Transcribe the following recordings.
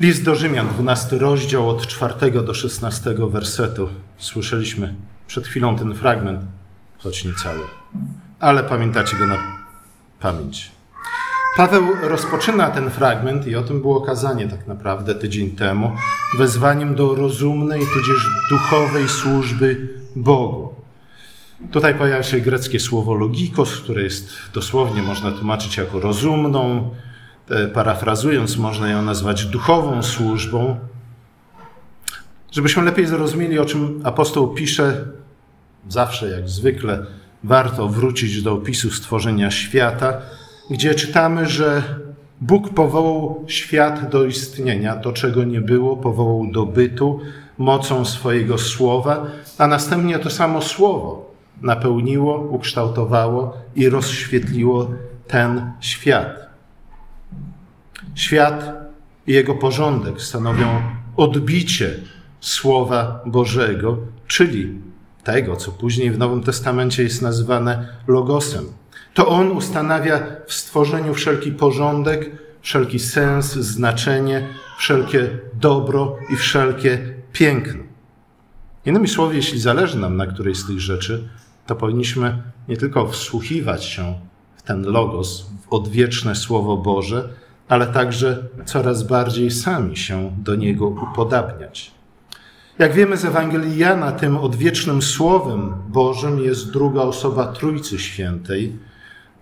List do Rzymian, 12 rozdział od 4 do 16 wersetu. Słyszeliśmy przed chwilą ten fragment, choć nie cały, ale pamiętacie go na pamięć. Paweł rozpoczyna ten fragment, i o tym było kazanie tak naprawdę tydzień temu, wezwaniem do rozumnej, tudzież duchowej służby Bogu. Tutaj pojawia się greckie słowo logikos, które jest dosłownie można tłumaczyć jako rozumną, parafrazując, można ją nazwać duchową służbą. Żebyśmy lepiej zrozumieli, o czym apostoł pisze, zawsze jak zwykle warto wrócić do opisu stworzenia świata, gdzie czytamy, że Bóg powołał świat do istnienia, to czego nie było, powołał do bytu mocą swojego słowa, a następnie to samo słowo napełniło, ukształtowało i rozświetliło ten świat. Świat i jego porządek stanowią odbicie Słowa Bożego, czyli tego, co później w Nowym Testamencie jest nazywane Logosem. To On ustanawia w stworzeniu wszelki porządek, wszelki sens, znaczenie, wszelkie dobro i wszelkie piękno. Innymi słowy, jeśli zależy nam na którejś z tych rzeczy, to powinniśmy nie tylko wsłuchiwać się w ten logos, w odwieczne Słowo Boże, ale także coraz bardziej sami się do niego upodabniać. Jak wiemy z Ewangelii Jana, tym odwiecznym Słowem Bożym jest druga osoba Trójcy Świętej,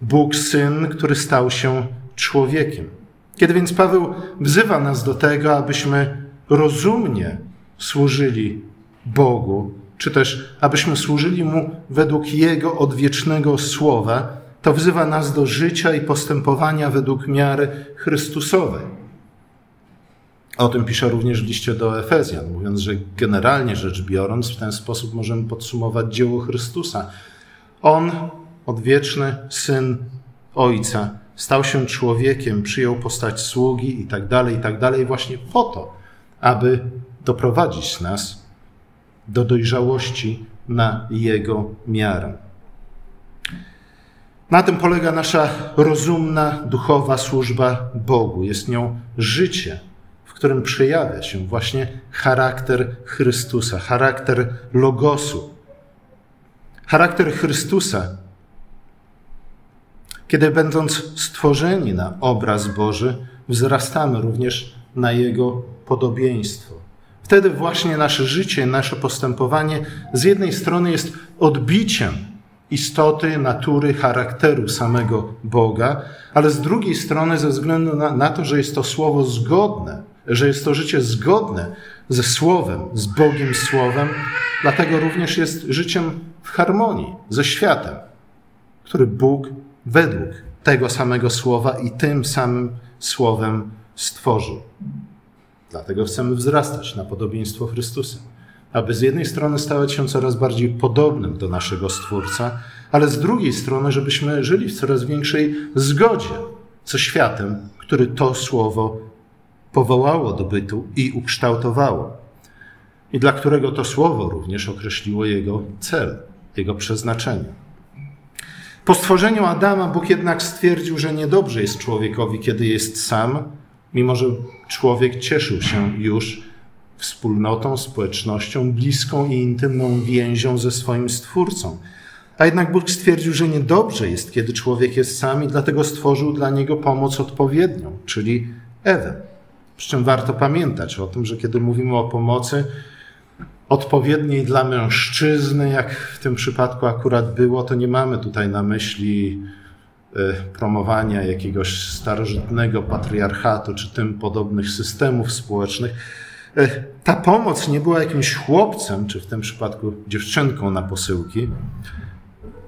Bóg Syn, który stał się człowiekiem. Kiedy więc Paweł wzywa nas do tego, abyśmy rozumnie służyli Bogu, czy też abyśmy służyli Mu według Jego odwiecznego słowa, to wzywa nas do życia i postępowania według miary Chrystusowej. O tym pisze również w liście do Efezjan, mówiąc, że generalnie rzecz biorąc, w ten sposób możemy podsumować dzieło Chrystusa. On, odwieczny syn Ojca, stał się człowiekiem, przyjął postać sługi i tak dalej, i tak dalej, właśnie po to, aby doprowadzić nas do dojrzałości na Jego miarę. Na tym polega nasza rozumna, duchowa służba Bogu. Jest nią życie, w którym przejawia się właśnie charakter Chrystusa, charakter Logosu. Charakter Chrystusa, kiedy będąc stworzeni na obraz Boży, wzrastamy również na Jego podobieństwo. Wtedy właśnie nasze życie, nasze postępowanie z jednej strony jest odbiciem istoty, natury, charakteru samego Boga, ale z drugiej strony ze względu na, na, to, że jest to słowo zgodne, że jest to życie zgodne ze Słowem, z Bogiem Słowem, dlatego również jest życiem w harmonii ze światem, który Bóg według tego samego Słowa i tym samym Słowem stworzył. Dlatego chcemy wzrastać na podobieństwo Chrystusa, aby z jednej strony stawać się coraz bardziej podobnym do naszego Stwórca, ale z drugiej strony, żebyśmy żyli w coraz większej zgodzie ze światem, który to słowo powołało do bytu i ukształtowało, i dla którego to słowo również określiło jego cel, jego przeznaczenie. Po stworzeniu Adama Bóg jednak stwierdził, że niedobrze jest człowiekowi, kiedy jest sam, mimo że człowiek cieszył się już wspólnotą, społecznością, bliską i intymną więzią ze swoim Stwórcą. A jednak Bóg stwierdził, że niedobrze jest, kiedy człowiek jest sam i dlatego stworzył dla niego pomoc odpowiednią, czyli Ewę. Przy czym warto pamiętać o tym, że kiedy mówimy o pomocy odpowiedniej dla mężczyzny, jak w tym przypadku akurat było, to nie mamy tutaj na myśli E, promowania jakiegoś starożytnego patriarchatu czy tym podobnych systemów społecznych. E, ta pomoc nie była jakimś chłopcem, czy w tym przypadku dziewczynką na posyłki.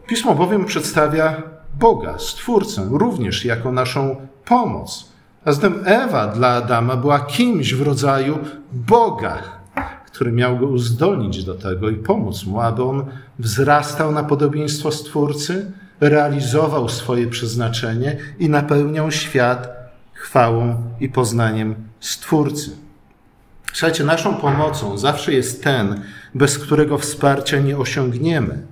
Pismo bowiem przedstawia Boga, Stwórcę, również jako naszą pomoc. A zatem Ewa dla Adama była kimś w rodzaju Boga, który miał go uzdolnić do tego i pomóc mu, aby on wzrastał na podobieństwo Stwórcy, realizował swoje przeznaczenie i napełniał świat chwałą i poznaniem Stwórcy. Słuchajcie, naszą pomocą zawsze jest ten, bez którego wsparcia nie osiągniemy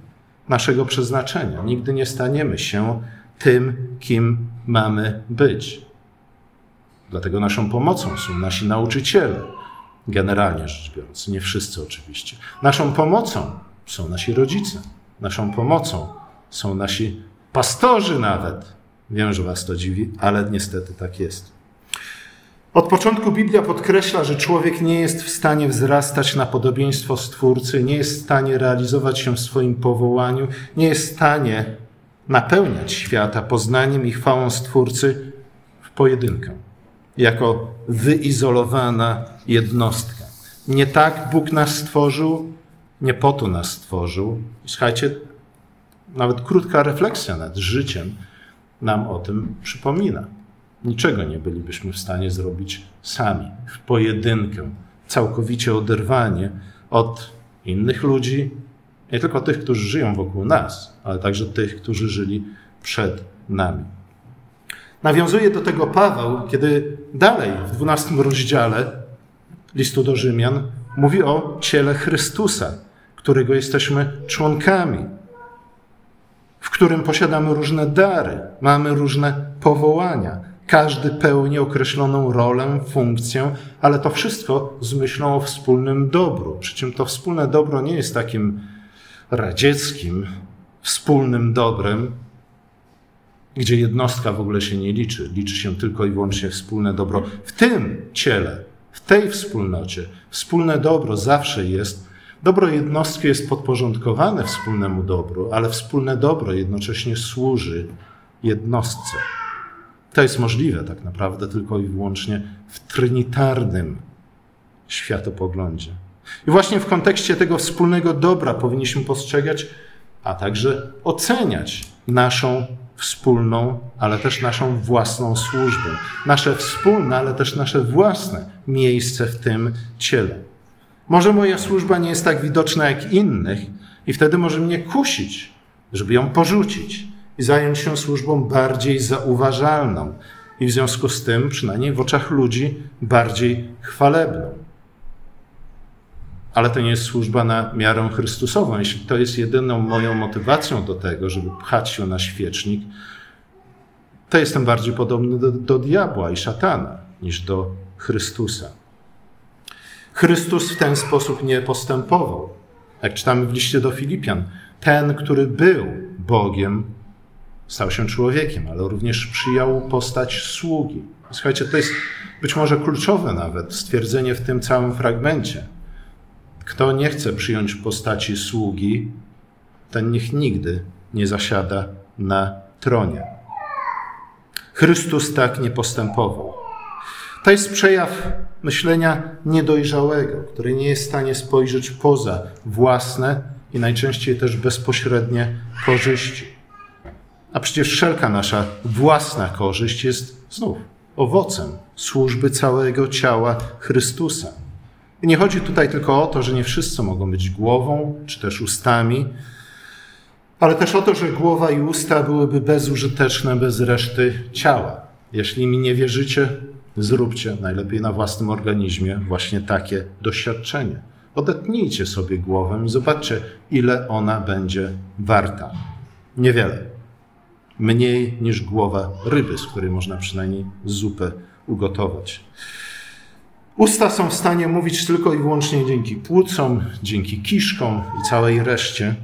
naszego przeznaczenia. Nigdy nie staniemy się tym, kim mamy być. Dlatego naszą pomocą są nasi nauczyciele, generalnie rzecz biorąc, nie wszyscy oczywiście. Naszą pomocą są nasi rodzice, naszą pomocą są nasi pastorzy nawet. Wiem, że Was to dziwi, ale niestety tak jest. Od początku Biblia podkreśla, że człowiek nie jest w stanie wzrastać na podobieństwo Stwórcy, nie jest w stanie realizować się w swoim powołaniu, nie jest w stanie napełniać świata poznaniem i chwałą Stwórcy w pojedynkę, jako wyizolowana jednostka. Nie tak Bóg nas stworzył, nie po to nas stworzył. Słuchajcie, nawet krótka refleksja nad życiem nam o tym przypomina. Niczego nie bylibyśmy w stanie zrobić sami, w pojedynkę, całkowicie oderwanie od innych ludzi, nie tylko tych, którzy żyją wokół nas, ale także tych, którzy żyli przed nami. Nawiązuje do tego Paweł, kiedy dalej w 12 rozdziale listu do Rzymian mówi o ciele Chrystusa, którego jesteśmy członkami, w którym posiadamy różne dary, mamy różne powołania. Każdy pełni określoną rolę, funkcję, ale to wszystko z myślą o wspólnym dobru. Przy czym to wspólne dobro nie jest takim radzieckim, wspólnym dobrem, gdzie jednostka w ogóle się nie liczy. Liczy się tylko i wyłącznie wspólne dobro. W tym ciele, w tej wspólnocie, wspólne dobro zawsze jest. Dobro jednostki jest podporządkowane wspólnemu dobru, ale wspólne dobro jednocześnie służy jednostce. To jest możliwe tak naprawdę tylko i wyłącznie w trinitarnym światopoglądzie. I właśnie w kontekście tego wspólnego dobra powinniśmy postrzegać, a także oceniać naszą wspólną, ale też naszą własną służbę. Nasze wspólne, ale też nasze własne miejsce w tym ciele. Może moja służba nie jest tak widoczna jak innych, i wtedy może mnie kusić, żeby ją porzucić i zająć się służbą bardziej zauważalną i w związku z tym, przynajmniej w oczach ludzi, bardziej chwalebną. Ale to nie jest służba na miarę Chrystusową. Jeśli to jest jedyną moją motywacją do tego, żeby pchać się na świecznik, to jestem bardziej podobny do, do diabła i szatana niż do Chrystusa. Chrystus w ten sposób nie postępował. Jak czytamy w liście do Filipian, ten, który był Bogiem, stał się człowiekiem, ale również przyjął postać sługi. Słuchajcie, to jest być może kluczowe nawet stwierdzenie w tym całym fragmencie. Kto nie chce przyjąć postaci sługi, ten niech nigdy nie zasiada na tronie. Chrystus tak nie postępował. To jest przejaw myślenia niedojrzałego, który nie jest w stanie spojrzeć poza własne i najczęściej też bezpośrednie korzyści. A przecież wszelka nasza własna korzyść jest znów owocem służby całego ciała Chrystusa. I nie chodzi tutaj tylko o to, że nie wszyscy mogą być głową czy też ustami, ale też o to, że głowa i usta byłyby bezużyteczne bez reszty ciała. Jeśli mi nie wierzycie, zróbcie najlepiej na własnym organizmie właśnie takie doświadczenie. Odetnijcie sobie głowę i zobaczcie, ile ona będzie warta. Niewiele. Mniej niż głowa ryby, z której można przynajmniej zupę ugotować. Usta są w stanie mówić tylko i wyłącznie dzięki płucom, dzięki kiszkom i całej reszcie.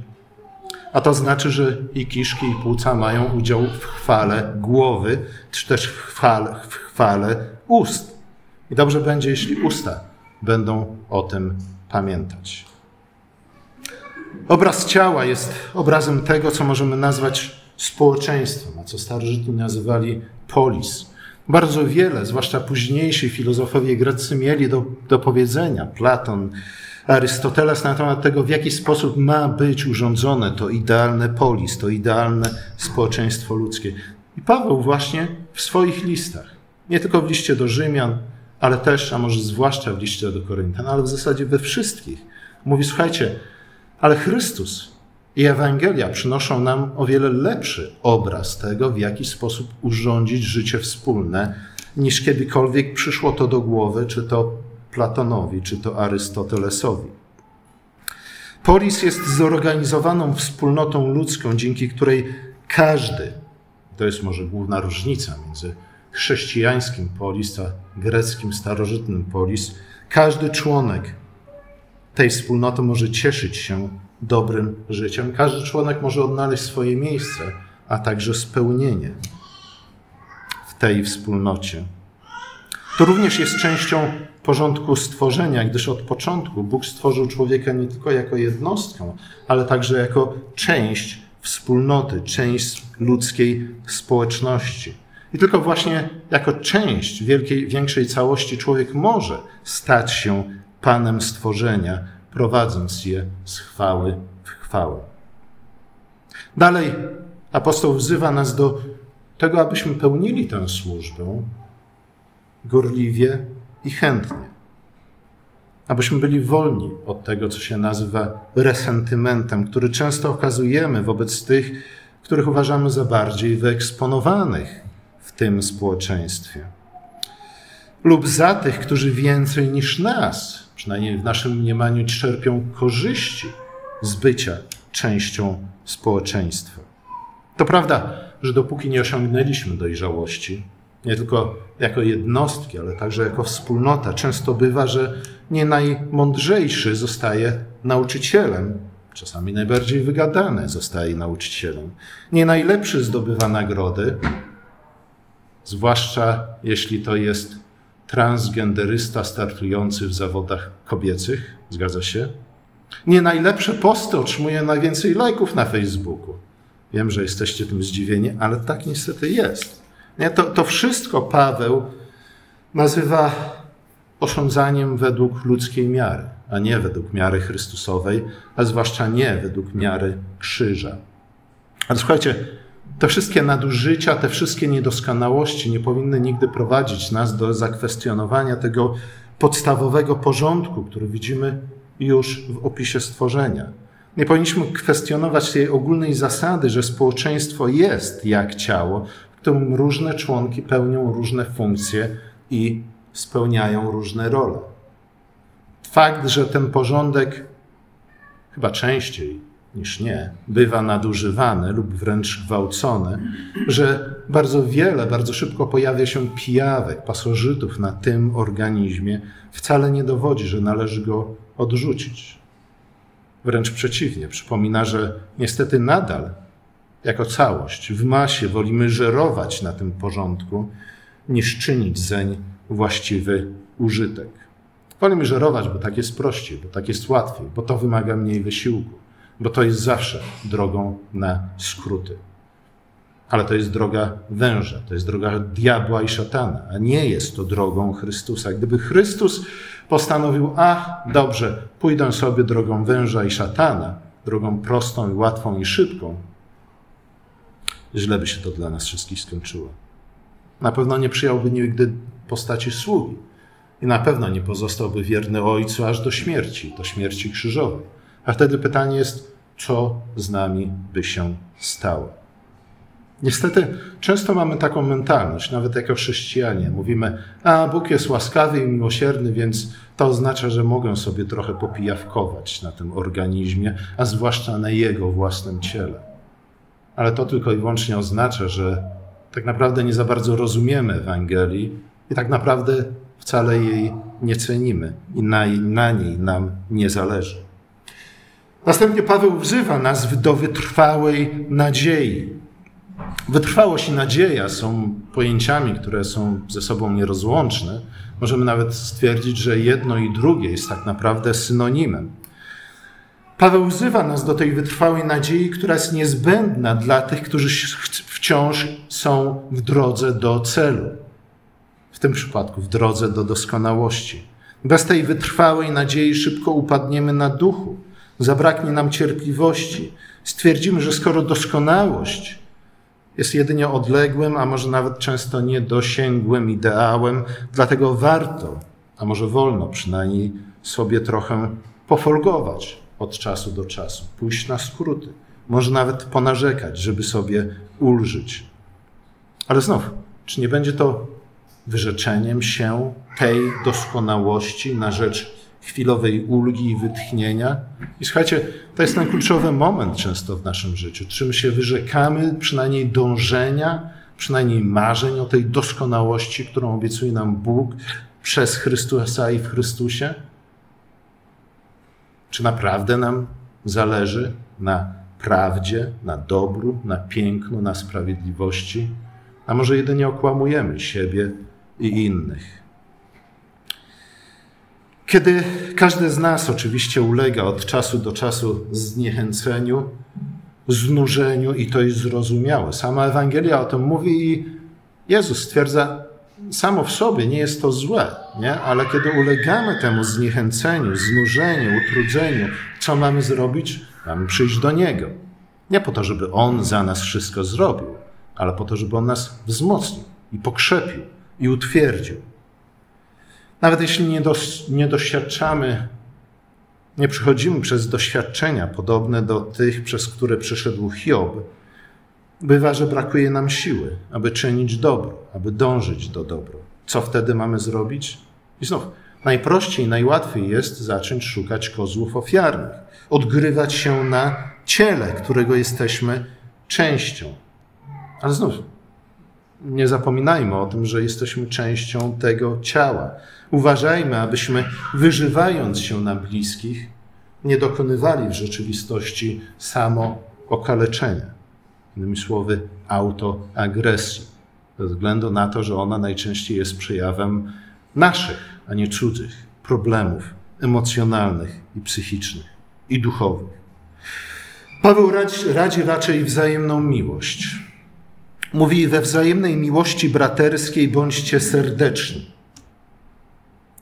A to znaczy, że i kiszki, i płuca mają udział w chwale głowy, czy też w chwale, w chwale ust. I dobrze będzie, jeśli usta będą o tym pamiętać. Obraz ciała jest obrazem tego, co możemy nazwać społeczeństwem, a co starożytni nazywali polis. Bardzo wiele, zwłaszcza późniejsi filozofowie grecy, mieli do, do powiedzenia. Platon, Arystoteles na temat tego, w jaki sposób ma być urządzone to idealne polis, to idealne społeczeństwo ludzkie. I Paweł właśnie w swoich listach, nie tylko w liście do Rzymian, ale też, a może zwłaszcza w liście do Koryntian, ale w zasadzie we wszystkich, mówi: Słuchajcie, ale Chrystus i Ewangelia przynoszą nam o wiele lepszy obraz tego, w jaki sposób urządzić życie wspólne, niż kiedykolwiek przyszło to do głowy, czy to Platonowi, czy to Arystotelesowi. Polis jest zorganizowaną wspólnotą ludzką, dzięki której każdy, to jest może główna różnica między chrześcijańskim polis, a greckim starożytnym polis, każdy członek tej wspólnoty może cieszyć się dobrym życiem. Każdy członek może odnaleźć swoje miejsce, a także spełnienie w tej wspólnocie. To również jest częścią porządku stworzenia, gdyż od początku Bóg stworzył człowieka nie tylko jako jednostkę, ale także jako część wspólnoty, część ludzkiej społeczności. I tylko właśnie jako część wielkiej, większej całości człowiek może stać się Panem stworzenia, prowadząc je z chwały w chwałę. Dalej apostoł wzywa nas do tego, abyśmy pełnili tę służbę gorliwie i chętnie. Abyśmy byli wolni od tego, co się nazywa resentymentem, który często okazujemy wobec tych, których uważamy za bardziej wyeksponowanych w tym społeczeństwie. Lub za tych, którzy więcej niż nas, przynajmniej w naszym mniemaniu, czerpią korzyści z bycia częścią społeczeństwa. To prawda, że dopóki nie osiągnęliśmy dojrzałości, nie tylko jako jednostki, ale także jako wspólnota. Często bywa, że nie najmądrzejszy zostaje nauczycielem, czasami najbardziej wygadany zostaje nauczycielem. Nie najlepszy zdobywa nagrody, zwłaszcza jeśli to jest transgenderysta startujący w zawodach kobiecych, zgadza się? Nie najlepsze posty otrzymuje najwięcej lajków na Facebooku. Wiem, że jesteście tym zdziwieni, ale tak niestety jest. Nie, to, to wszystko Paweł nazywa osądzaniem według ludzkiej miary, a nie według miary Chrystusowej, a zwłaszcza nie według miary krzyża. Ale słuchajcie, te wszystkie nadużycia, te wszystkie niedoskonałości nie powinny nigdy prowadzić nas do zakwestionowania tego podstawowego porządku, który widzimy już w opisie stworzenia. Nie powinniśmy kwestionować tej ogólnej zasady, że społeczeństwo jest jak ciało, którym różne członki pełnią różne funkcje i spełniają różne role. Fakt, że ten porządek chyba częściej niż nie bywa nadużywany lub wręcz gwałcony, że bardzo wiele, bardzo szybko pojawia się pijawek, pasożytów na tym organizmie, wcale nie dowodzi, że należy go odrzucić. Wręcz przeciwnie, przypomina, że niestety nadal jako całość, w masie wolimy żerować na tym porządku, niż czynić zeń właściwy użytek. Wolimy żerować, bo tak jest prościej, bo tak jest łatwiej, bo to wymaga mniej wysiłku, bo to jest zawsze drogą na skróty. Ale to jest droga węża, to jest droga diabła i szatana, a nie jest to drogą Chrystusa. Gdyby Chrystus postanowił, a dobrze, pójdę sobie drogą węża i szatana, drogą prostą i łatwą i szybką, źle by się to dla nas wszystkich skończyło. Na pewno nie przyjąłby nigdy postaci sługi i na pewno nie pozostałby wierny Ojcu aż do śmierci, do śmierci krzyżowej. A wtedy pytanie jest, co z nami by się stało? Niestety często mamy taką mentalność, nawet jako chrześcijanie. Mówimy, a Bóg jest łaskawy i miłosierny, więc to oznacza, że mogę sobie trochę popijawkować na tym organizmie, a zwłaszcza na Jego własnym ciele ale to tylko i wyłącznie oznacza, że tak naprawdę nie za bardzo rozumiemy Ewangelii i tak naprawdę wcale jej nie cenimy i na, na niej nam nie zależy. Następnie Paweł wzywa nas do wytrwałej nadziei. Wytrwałość i nadzieja są pojęciami, które są ze sobą nierozłączne. Możemy nawet stwierdzić, że jedno i drugie jest tak naprawdę synonimem. Paweł wzywa nas do tej wytrwałej nadziei, która jest niezbędna dla tych, którzy wciąż są w drodze do celu. W tym przypadku w drodze do doskonałości. Bez tej wytrwałej nadziei szybko upadniemy na duchu, zabraknie nam cierpliwości. Stwierdzimy, że skoro doskonałość jest jedynie odległym, a może nawet często niedosięgłym ideałem, dlatego warto, a może wolno przynajmniej sobie trochę pofolgować od czasu do czasu, pójść na skróty, może nawet ponarzekać, żeby sobie ulżyć. Ale znów, czy nie będzie to wyrzeczeniem się tej doskonałości na rzecz chwilowej ulgi i wytchnienia? I słuchajcie, to jest ten kluczowy moment często w naszym życiu, czym się wyrzekamy przynajmniej dążenia przynajmniej marzeń o tej doskonałości, którą obiecuje nam Bóg przez Chrystusa i w Chrystusie? Czy naprawdę nam zależy na prawdzie, na dobru, na pięknu, na sprawiedliwości? A może jedynie okłamujemy siebie i innych? Kiedy każdy z nas oczywiście ulega od czasu do czasu zniechęceniu, znużeniu i to jest zrozumiałe. Sama Ewangelia o tym mówi i Jezus stwierdza, samo w sobie nie jest to złe, nie? ale kiedy ulegamy temu zniechęceniu, znużeniu, utrudzeniu, co mamy zrobić? Mamy przyjść do Niego. Nie po to, żeby On za nas wszystko zrobił, ale po to, żeby On nas wzmocnił i pokrzepił i utwierdził. Nawet jeśli nie, dos, nie doświadczamy, nie przechodzimy przez doświadczenia podobne do tych, przez które przeszedł Hiob, bywa, że brakuje nam siły, aby czynić dobro, aby dążyć do dobra. Co wtedy mamy zrobić? I znów, najprościej, najłatwiej jest zacząć szukać kozłów ofiarnych, odgrywać się na ciele, którego jesteśmy częścią. Ale znów, nie zapominajmy o tym, że jesteśmy częścią tego ciała. Uważajmy, abyśmy wyżywając się na bliskich, nie dokonywali w rzeczywistości samo okaleczenia. Innymi słowy, autoagresji. Ze względu na to, że ona najczęściej jest przejawem naszych, a nie cudzych problemów emocjonalnych i psychicznych i duchowych. Paweł radzi, radzi raczej wzajemną miłość. Mówi we wzajemnej miłości braterskiej bądźcie serdeczni.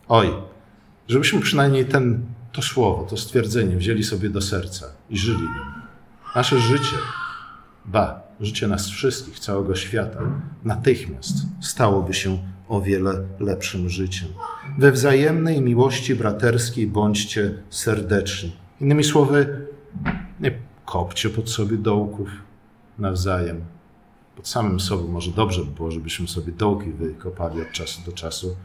Oj, żebyśmy przynajmniej ten, to słowo, to stwierdzenie wzięli sobie do serca i żyli nim. Nasze życie, ba, życie nas wszystkich, całego świata, natychmiast stałoby się o wiele lepszym życiem. We wzajemnej miłości braterskiej bądźcie serdeczni. Innymi słowy, nie kopcie pod sobie dołków nawzajem. Pod samym sobą może dobrze by było, żebyśmy sobie dołki wykopali od czasu do czasu.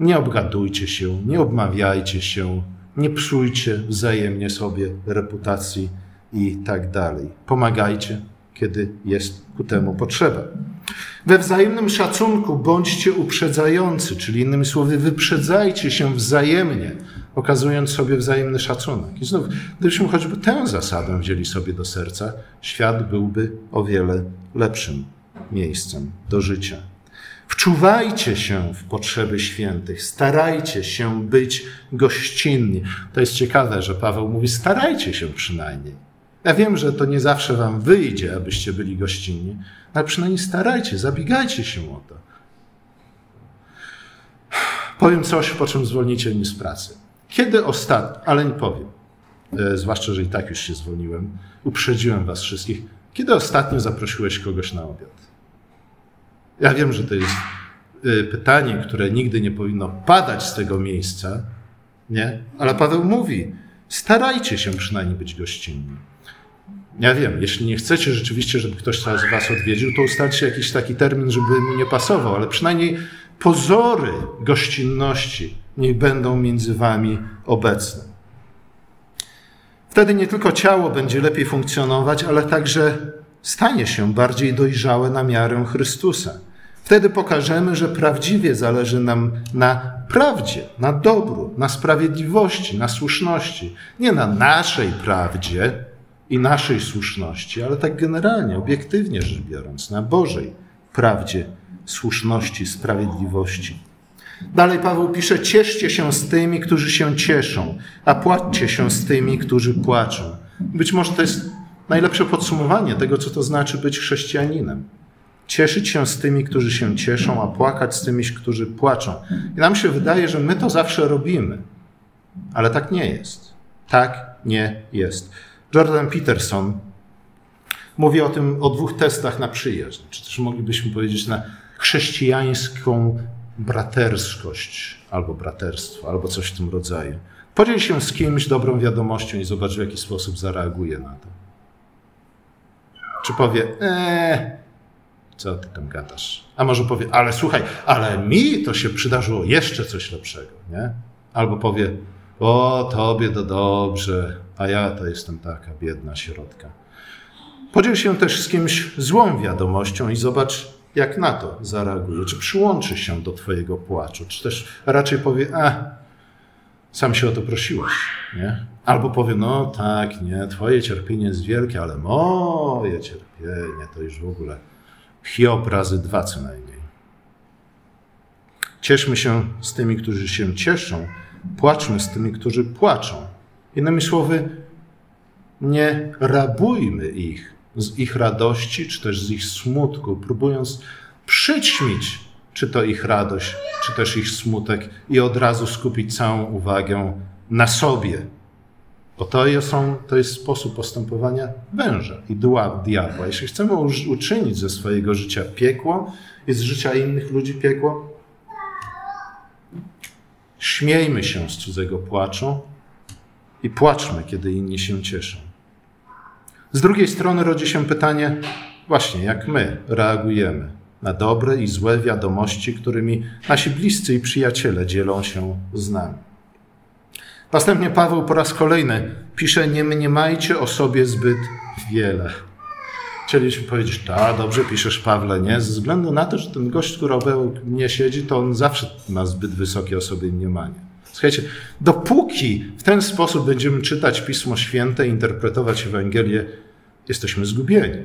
Nie obgadujcie się, nie obmawiajcie się, nie psujcie wzajemnie sobie reputacji i tak dalej. Pomagajcie, kiedy jest ku temu potrzeba. We wzajemnym szacunku bądźcie uprzedzający, czyli innymi słowy, wyprzedzajcie się wzajemnie, okazując sobie wzajemny szacunek. I znów, gdybyśmy choćby tę zasadę wzięli sobie do serca, świat byłby o wiele lepszym miejscem do życia. Wczuwajcie się w potrzeby świętych, starajcie się być gościnni. To jest ciekawe, że Paweł mówi: starajcie się przynajmniej. Ja wiem, że to nie zawsze wam wyjdzie, abyście byli gościnni, ale przynajmniej starajcie, zabiegajcie się o to. Powiem coś, po czym zwolnicie mnie z pracy. Kiedy ostatnio, ale nie powiem, e, zwłaszcza, że i tak już się zwolniłem, uprzedziłem was wszystkich, kiedy ostatnio zaprosiłeś kogoś na obiad? Ja wiem, że to jest e, pytanie, które nigdy nie powinno padać z tego miejsca, nie? Ale Paweł mówi, starajcie się przynajmniej być gościnni. Ja wiem, jeśli nie chcecie rzeczywiście, żeby ktoś z was odwiedził, to ustalcie jakiś taki termin, żeby mu nie pasował, ale przynajmniej pozory gościnności niech będą między wami obecne. Wtedy nie tylko ciało będzie lepiej funkcjonować, ale także stanie się bardziej dojrzałe na miarę Chrystusa. Wtedy pokażemy, że prawdziwie zależy nam na prawdzie, na dobru, na sprawiedliwości, na słuszności. Nie na naszej prawdzie, i naszej słuszności, ale tak generalnie, obiektywnie rzecz biorąc, na Bożej prawdzie, słuszności, sprawiedliwości. Dalej Paweł pisze: Cieszcie się z tymi, którzy się cieszą, a płaczcie się z tymi, którzy płaczą. Być może to jest najlepsze podsumowanie tego, co to znaczy być chrześcijaninem. Cieszyć się z tymi, którzy się cieszą, a płakać z tymi, którzy płaczą. I nam się wydaje, że my to zawsze robimy, ale tak nie jest. Tak nie jest. Jordan Peterson mówi o tym, o dwóch testach na przyjaźń, czy też moglibyśmy powiedzieć na chrześcijańską braterskość albo braterstwo, albo coś w tym rodzaju. Podziel się z kimś dobrą wiadomością i zobacz, w jaki sposób zareaguje na to. Czy powie, eee, co ty tam gadasz? A może powie, ale słuchaj, ale mi to się przydarzyło jeszcze coś lepszego, nie? Albo powie, o, tobie to dobrze, a ja to jestem taka biedna środka. Podziel się też z kimś złą wiadomością i zobacz, jak na to zareaguje? Czy przyłączy się do Twojego płaczu? Czy też raczej powie, a, sam się o to prosiłeś, nie? Albo powie, no tak, nie, Twoje cierpienie jest wielkie, ale moje cierpienie to już w ogóle Hiob razy dwa co najmniej. Cieszmy się z tymi, którzy się cieszą, płaczmy z tymi, którzy płaczą. Innymi słowy, nie rabujmy ich z ich radości, czy też z ich smutku, próbując przyćmić czy to ich radość, czy też ich smutek i od razu skupić całą uwagę na sobie. Bo to jest, to jest sposób postępowania węża i diabła. Jeśli chcemy uczynić ze swojego życia piekło i z życia innych ludzi piekło, śmiejmy się z cudzego płaczu i płaczmy, kiedy inni się cieszą. Z drugiej strony rodzi się pytanie, właśnie jak my reagujemy na dobre i złe wiadomości, którymi nasi bliscy i przyjaciele dzielą się z nami. Następnie Paweł po raz kolejny pisze: Nie mniemajcie o sobie zbyt wiele. Chcieliśmy powiedzieć, tak, dobrze piszesz, Pawle, nie? Ze względu na to, że ten gość, który obok mnie siedzi, to on zawsze ma zbyt wysokie o sobie mniemanie. Słuchajcie, dopóki w ten sposób będziemy czytać Pismo Święte, interpretować Ewangelię, jesteśmy zgubieni.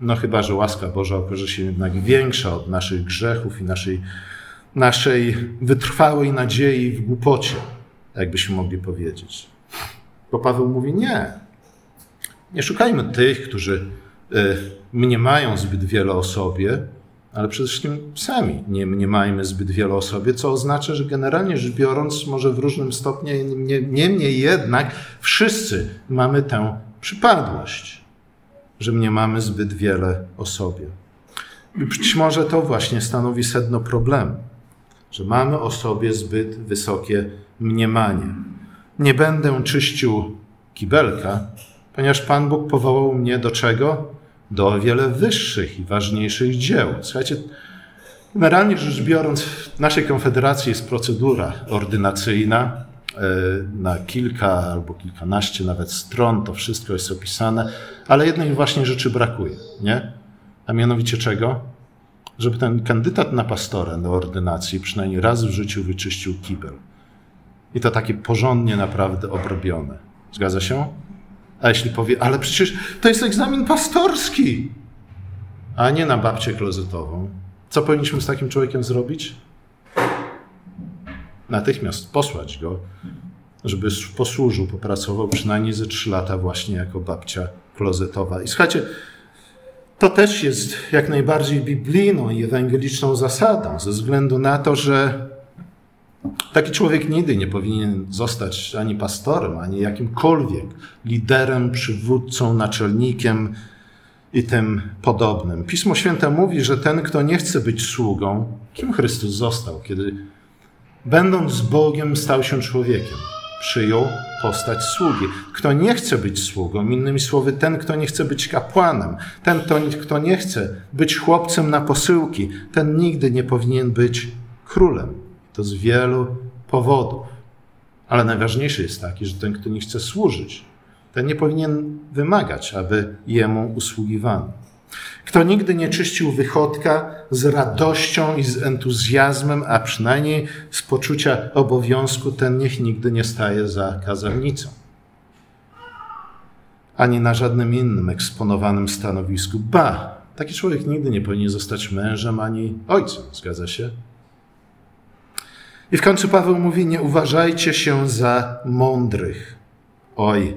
No chyba, że łaska Boża okaże się jednak większa od naszych grzechów i naszej, naszej wytrwałej nadziei w głupocie, jakbyśmy mogli powiedzieć. Bo Paweł mówi nie. Nie szukajmy tych, którzy y, mają zbyt wiele o sobie, ale przede wszystkim sami nie mniemajmy zbyt wiele o sobie, co oznacza, że generalnie rzecz biorąc, może w różnym stopniu, niemniej jednak wszyscy mamy tę przypadłość że nie mamy zbyt wiele o sobie. I być może to właśnie stanowi sedno problemu, że mamy o sobie zbyt wysokie mniemanie. Nie będę czyścił kibelka, ponieważ Pan Bóg powołał mnie do czego? Do o wiele wyższych i ważniejszych dzieł. Słuchajcie, generalnie rzecz biorąc, w naszej konfederacji jest procedura ordynacyjna, na kilka albo kilkanaście nawet stron, to wszystko jest opisane, ale jednej właśnie rzeczy brakuje, nie? A mianowicie czego? Żeby ten kandydat na pastora do ordynacji przynajmniej raz w życiu wyczyścił kibel. I to takie porządnie naprawdę obrobione. Zgadza się? A jeśli powie, ale przecież to jest egzamin pastorski, a nie na babcię klozetową. Co powinniśmy z takim człowiekiem zrobić? Natychmiast posłać go, żeby posłużył, popracował przynajmniej ze trzy lata właśnie jako babcia klozetowa. I słuchajcie, to też jest jak najbardziej biblijną i ewangeliczną zasadą, ze względu na to, że taki człowiek nigdy nie powinien zostać ani pastorem, ani jakimkolwiek liderem, przywódcą, naczelnikiem i tym podobnym. Pismo Święte mówi, że ten, kto nie chce być sługą, kim Chrystus został, kiedy będąc Bogiem, stał się człowiekiem. Przyjął postać sługi. Kto nie chce być sługą, innymi słowy, ten, kto nie chce być kapłanem, ten, kto nie chce być chłopcem na posyłki, ten nigdy nie powinien być królem. To z wielu powodów. Ale najważniejszy jest taki, że ten, kto nie chce służyć, ten nie powinien wymagać, aby jemu usługiwano. Kto nigdy nie czyścił wychodka z radością i z entuzjazmem, a przynajmniej z poczucia obowiązku, ten niech nigdy nie staje za kazalnicą. Ani na żadnym innym eksponowanym stanowisku. Ba, taki człowiek nigdy nie powinien zostać mężem ani ojcem. Zgadza się? I w końcu Paweł mówi: Nie uważajcie się za mądrych. Oj,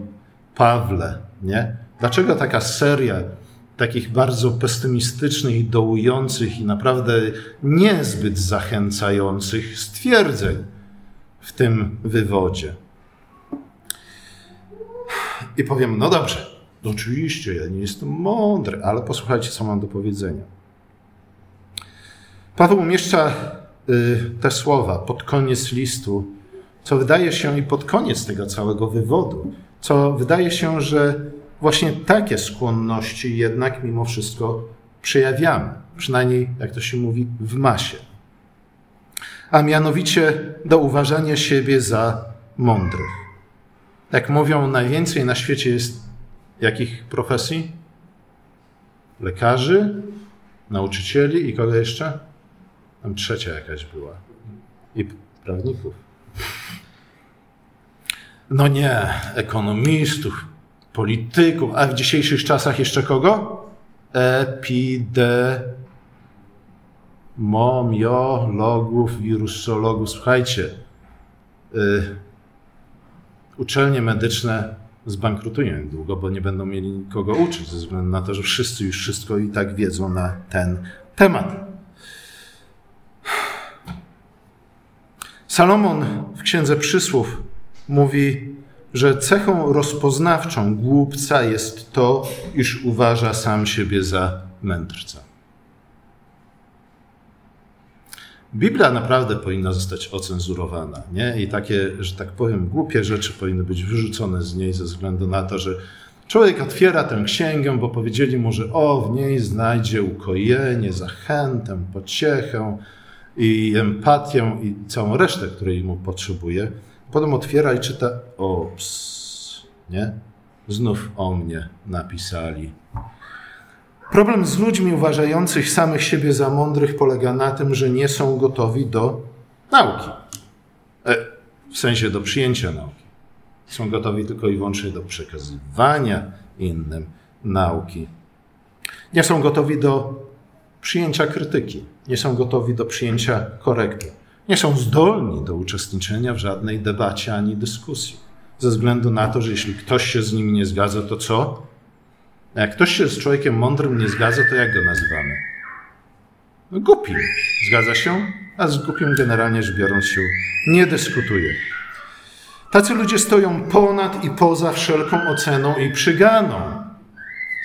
Pawle, nie? Dlaczego taka seria takich bardzo pesymistycznych dołujących i naprawdę niezbyt zachęcających stwierdzeń w tym wywodzie. I powiem, no dobrze, oczywiście, ja nie jestem mądry, ale posłuchajcie, co mam do powiedzenia. Paweł umieszcza y, te słowa pod koniec listu, co wydaje się i pod koniec tego całego wywodu, co wydaje się, że właśnie takie skłonności jednak mimo wszystko przejawiamy, przynajmniej, jak to się mówi, w masie. A mianowicie do uważania siebie za mądrych. Jak mówią, najwięcej na świecie jest jakich profesji? Lekarzy, nauczycieli i kogo jeszcze? Tam trzecia jakaś była. I prawników. No nie, ekonomistów, polityków, a w dzisiejszych czasach jeszcze kogo? Epidemiologów, wirusologów. Słuchajcie, y, uczelnie medyczne zbankrutują niedługo, bo nie będą mieli nikogo uczyć, ze względu na to, że wszyscy już wszystko i tak wiedzą na ten temat. Salomon w Księdze Przysłów mówi, że cechą rozpoznawczą głupca jest to, iż uważa sam siebie za mędrca. Biblia naprawdę powinna zostać ocenzurowana, nie? I takie, że tak powiem, głupie rzeczy powinny być wyrzucone z niej ze względu na to, że człowiek otwiera tę księgę, bo powiedzieli mu, że o, w niej znajdzie ukojenie, zachętę, pociechę i empatię i całą resztę, której mu potrzebuje. Potem otwiera i czyta, ops, nie? Znów o mnie napisali. Problem z ludźmi uważających samych siebie za mądrych polega na tym, że nie są gotowi do nauki. E, w sensie do przyjęcia nauki. Są gotowi tylko i wyłącznie do przekazywania innym nauki. Nie są gotowi do przyjęcia krytyki. Nie są gotowi do przyjęcia korekty. Nie są zdolni do uczestniczenia w żadnej debacie ani dyskusji. Ze względu na to, że jeśli ktoś się z nimi nie zgadza, to co? A jak ktoś się z człowiekiem mądrym nie zgadza, to jak go nazywamy? No. Zgadza się? A z głupim generalnie rzecz biorąc się nie dyskutuje. Tacy ludzie stoją ponad i poza wszelką oceną i przyganą.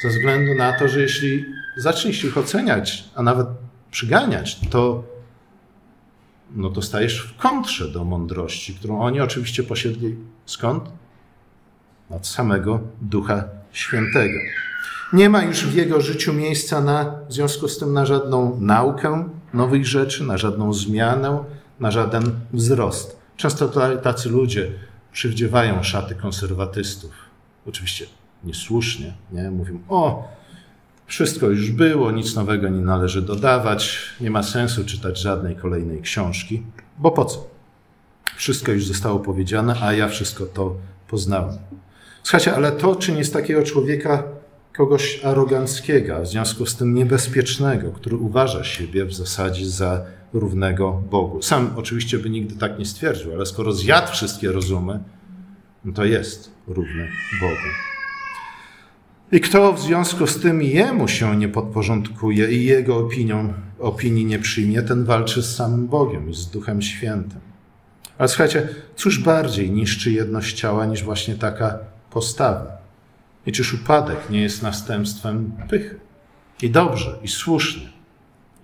Ze względu na to, że jeśli zaczniesz ich oceniać, a nawet przyganiać, to, no to stajesz w kontrze do mądrości, którą oni oczywiście posiedli skąd? Od samego Ducha Świętego. Nie ma już w jego życiu miejsca na, w związku z tym na żadną naukę nowych rzeczy, na żadną zmianę, na żaden wzrost. Często tacy ludzie przywdziewają szaty konserwatystów. Oczywiście niesłusznie, nie? Mówią, o, wszystko już było, nic nowego nie należy dodawać, nie ma sensu czytać żadnej kolejnej książki, bo po co? Wszystko już zostało powiedziane, a ja wszystko to poznałem. Słuchajcie, ale to czyni z takiego człowieka kogoś aroganckiego, w związku z tym niebezpiecznego, który uważa siebie w zasadzie za równego Bogu. Sam oczywiście by nigdy tak nie stwierdził, ale skoro zjadł wszystkie rozumy, no to jest równy Bogu. I kto w związku z tym jemu się nie podporządkuje i jego opinią, opinii nie przyjmie, ten walczy z samym Bogiem i z Duchem Świętym. Ale słuchajcie, cóż bardziej niszczy jedność ciała niż właśnie taka postawa? I czyż upadek nie jest następstwem pychy? I dobrze, i słusznie,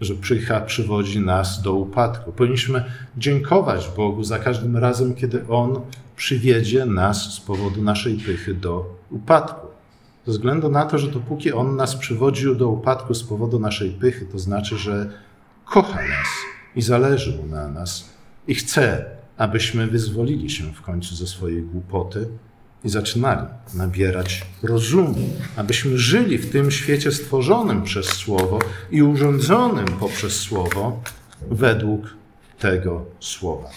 że pycha przywodzi nas do upadku. Powinniśmy dziękować Bogu za każdym razem, kiedy On przywiedzie nas z powodu naszej pychy do upadku. Ze względu na to, że dopóki On nas przywodził do upadku z powodu naszej pychy, to znaczy, że kocha nas i zależy mu na nas i chce, abyśmy wyzwolili się w końcu ze swojej głupoty i zaczynali nabierać rozumu, abyśmy żyli w tym świecie stworzonym przez Słowo i urządzonym poprzez Słowo według tego Słowa.